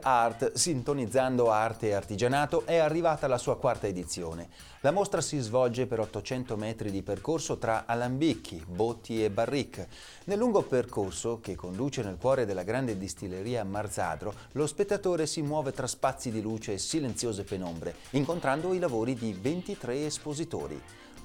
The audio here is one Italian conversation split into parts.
Art, sintonizzando arte e artigianato, è arrivata la sua quarta edizione. La mostra si svolge per 800 metri di percorso tra alambicchi, botti e barrique. Nel lungo percorso, che conduce nel cuore della grande distilleria Marzadro, lo spettatore si muove tra spazi di luce e silenziose penombre, incontrando i lavori di 23 espositori.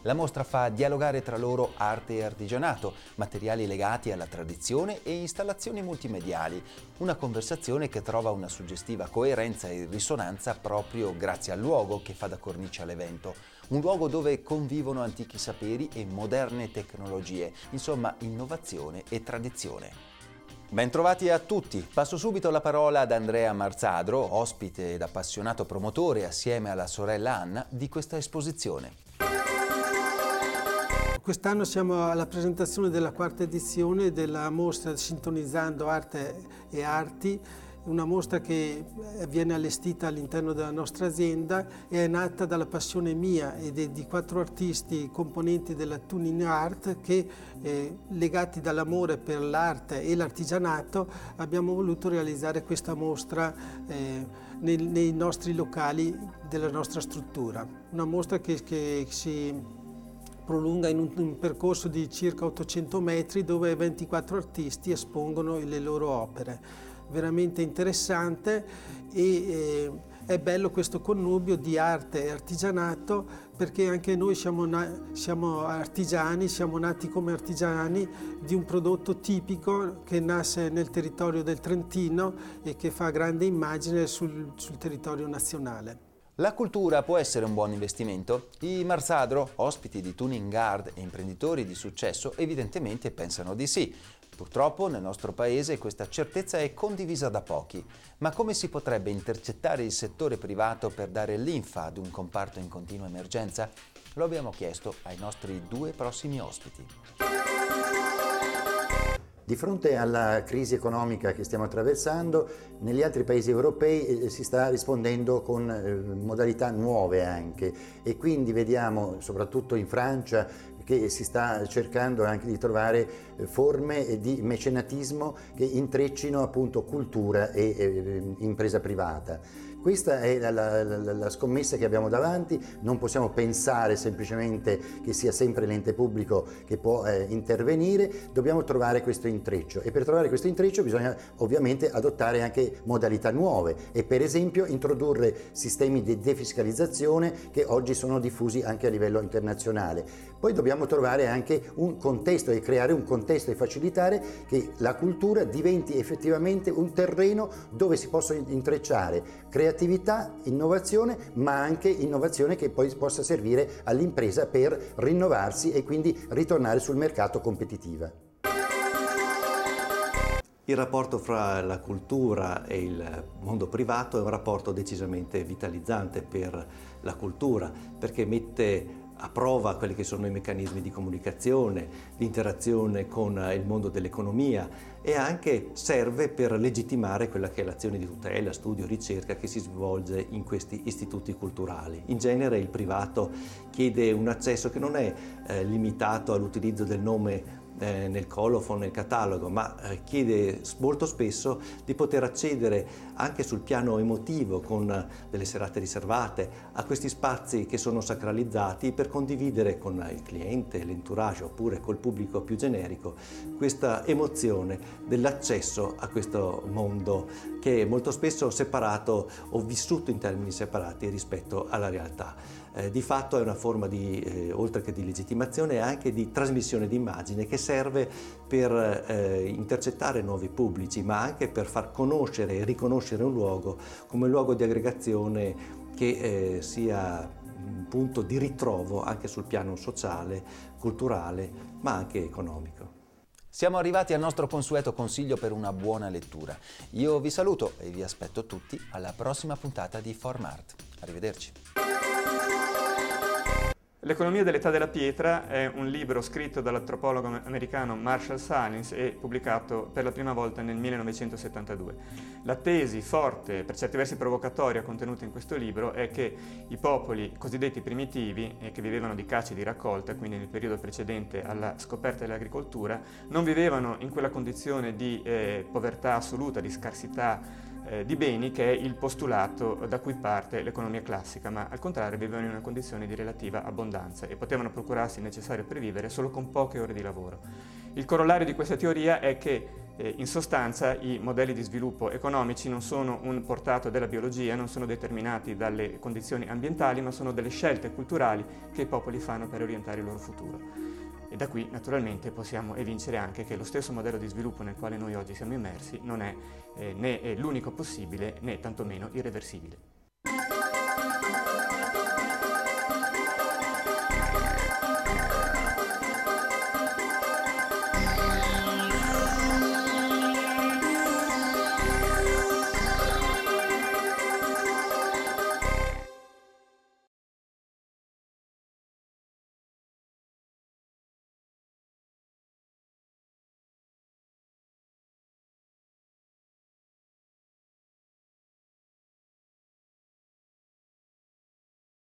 La mostra fa dialogare tra loro arte e artigianato, materiali legati alla tradizione e installazioni multimediali. Una conversazione che trova una suggestiva coerenza e risonanza proprio grazie al luogo che fa da cornice all'evento. Un luogo dove convivono antichi saperi e moderne tecnologie, insomma innovazione e tradizione. Bentrovati a tutti. Passo subito la parola ad Andrea Marzadro, ospite ed appassionato promotore assieme alla sorella Anna di questa esposizione. Quest'anno siamo alla presentazione della quarta edizione della mostra Sintonizzando Arte e Arti, una mostra che viene allestita all'interno della nostra azienda e è nata dalla passione mia e di quattro artisti componenti della Tuning Art che, eh, legati dall'amore per l'arte e l'artigianato, abbiamo voluto realizzare questa mostra eh, nei, nei, nostri locali della nostra struttura. Una mostra che, che si prolunga in un, un, percorso di circa 800 metri dove 24 artisti espongono le loro opere. Veramente interessante e eh, è bello questo connubio di arte e artigianato perché anche noi siamo, siamo, artigiani, siamo nati come artigiani di un prodotto tipico che nasce nel territorio del Trentino e che fa grande immagine sul, sul territorio nazionale. La cultura può essere un buon investimento? I Marzadro, ospiti di Tuning Guard e imprenditori di successo, evidentemente pensano di sì. Purtroppo nel nostro paese questa certezza è condivisa da pochi. Ma come si potrebbe intercettare il settore privato per dare linfa ad un comparto in continua emergenza? Lo abbiamo chiesto ai nostri due prossimi ospiti. Di fronte alla crisi economica che stiamo attraversando, negli altri paesi europei eh, si sta rispondendo con eh, modalità nuove anche e quindi vediamo soprattutto in Francia che si sta cercando anche di trovare eh, forme di mecenatismo che intreccino appunto cultura e impresa privata. Questa è la, la, la, scommessa che abbiamo davanti, non possiamo pensare semplicemente che sia sempre l'ente pubblico che può eh, intervenire, dobbiamo trovare questo intreccio e per trovare questo intreccio bisogna ovviamente adottare anche modalità nuove e per esempio introdurre sistemi di defiscalizzazione che oggi sono diffusi anche a livello internazionale. Poi dobbiamo trovare anche un contesto e creare un contesto e facilitare che la cultura diventi effettivamente un terreno dove si possono intrecciare creatività creatività, innovazione, ma anche innovazione che poi possa servire all'impresa per rinnovarsi e quindi ritornare sul mercato competitiva. Il rapporto fra la cultura e il mondo privato è un rapporto decisamente vitalizzante per la cultura perché mette a prova quelli che sono i meccanismi di comunicazione, di interazione con il mondo dell'economia e anche serve per legittimare quella che è l'azione di tutela, studio, ricerca che si svolge in questi istituti culturali. In genere il privato chiede un accesso che non è eh, limitato all'utilizzo del nome eh, nel colophon, nel catalogo, ma eh, chiede molto spesso di poter accedere anche sul piano emotivo con eh, delle serate riservate a questi spazi che sono sacralizzati per condividere con il cliente, l'entourage oppure col pubblico più generico questa emozione dell'accesso a questo mondo che è molto spesso separato o vissuto in termini separati rispetto alla realtà eh, di fatto è una forma di, eh, oltre che di legittimazione, anche di trasmissione di immagine che serve per eh, intercettare nuovi pubblici, ma anche per far conoscere e riconoscere un luogo come luogo di aggregazione che eh, sia un punto di ritrovo anche sul piano sociale, culturale, ma anche economico. Siamo arrivati al nostro consueto consiglio per una buona lettura. Io vi saluto e vi aspetto tutti alla prossima puntata di Formart. Arrivederci. L'economia dell'età della pietra è un libro scritto dall'antropologo americano Marshall Salins e pubblicato per la prima volta nel 1972. La tesi forte, per certi versi provocatoria, contenuta in questo libro è che i popoli cosiddetti primitivi, eh, che vivevano di caccia e di raccolta, quindi nel periodo precedente alla scoperta dell'agricoltura, non vivevano in quella condizione di eh, povertà assoluta, di scarsità eh, di beni che è il postulato da cui parte l'economia classica, ma al contrario vivevano in una condizione di relativa abbondanza e potevano procurarsi il necessario per vivere solo con poche ore di lavoro. Il corollario di questa teoria è che eh, in sostanza i modelli di sviluppo economici non sono un portato della biologia, non sono determinati dalle condizioni ambientali, ma sono delle scelte culturali che i popoli fanno per orientare il loro futuro. E da qui naturalmente possiamo evincere anche che lo stesso modello di sviluppo nel quale noi oggi siamo immersi non è eh, né l'unico possibile né tantomeno irreversibile.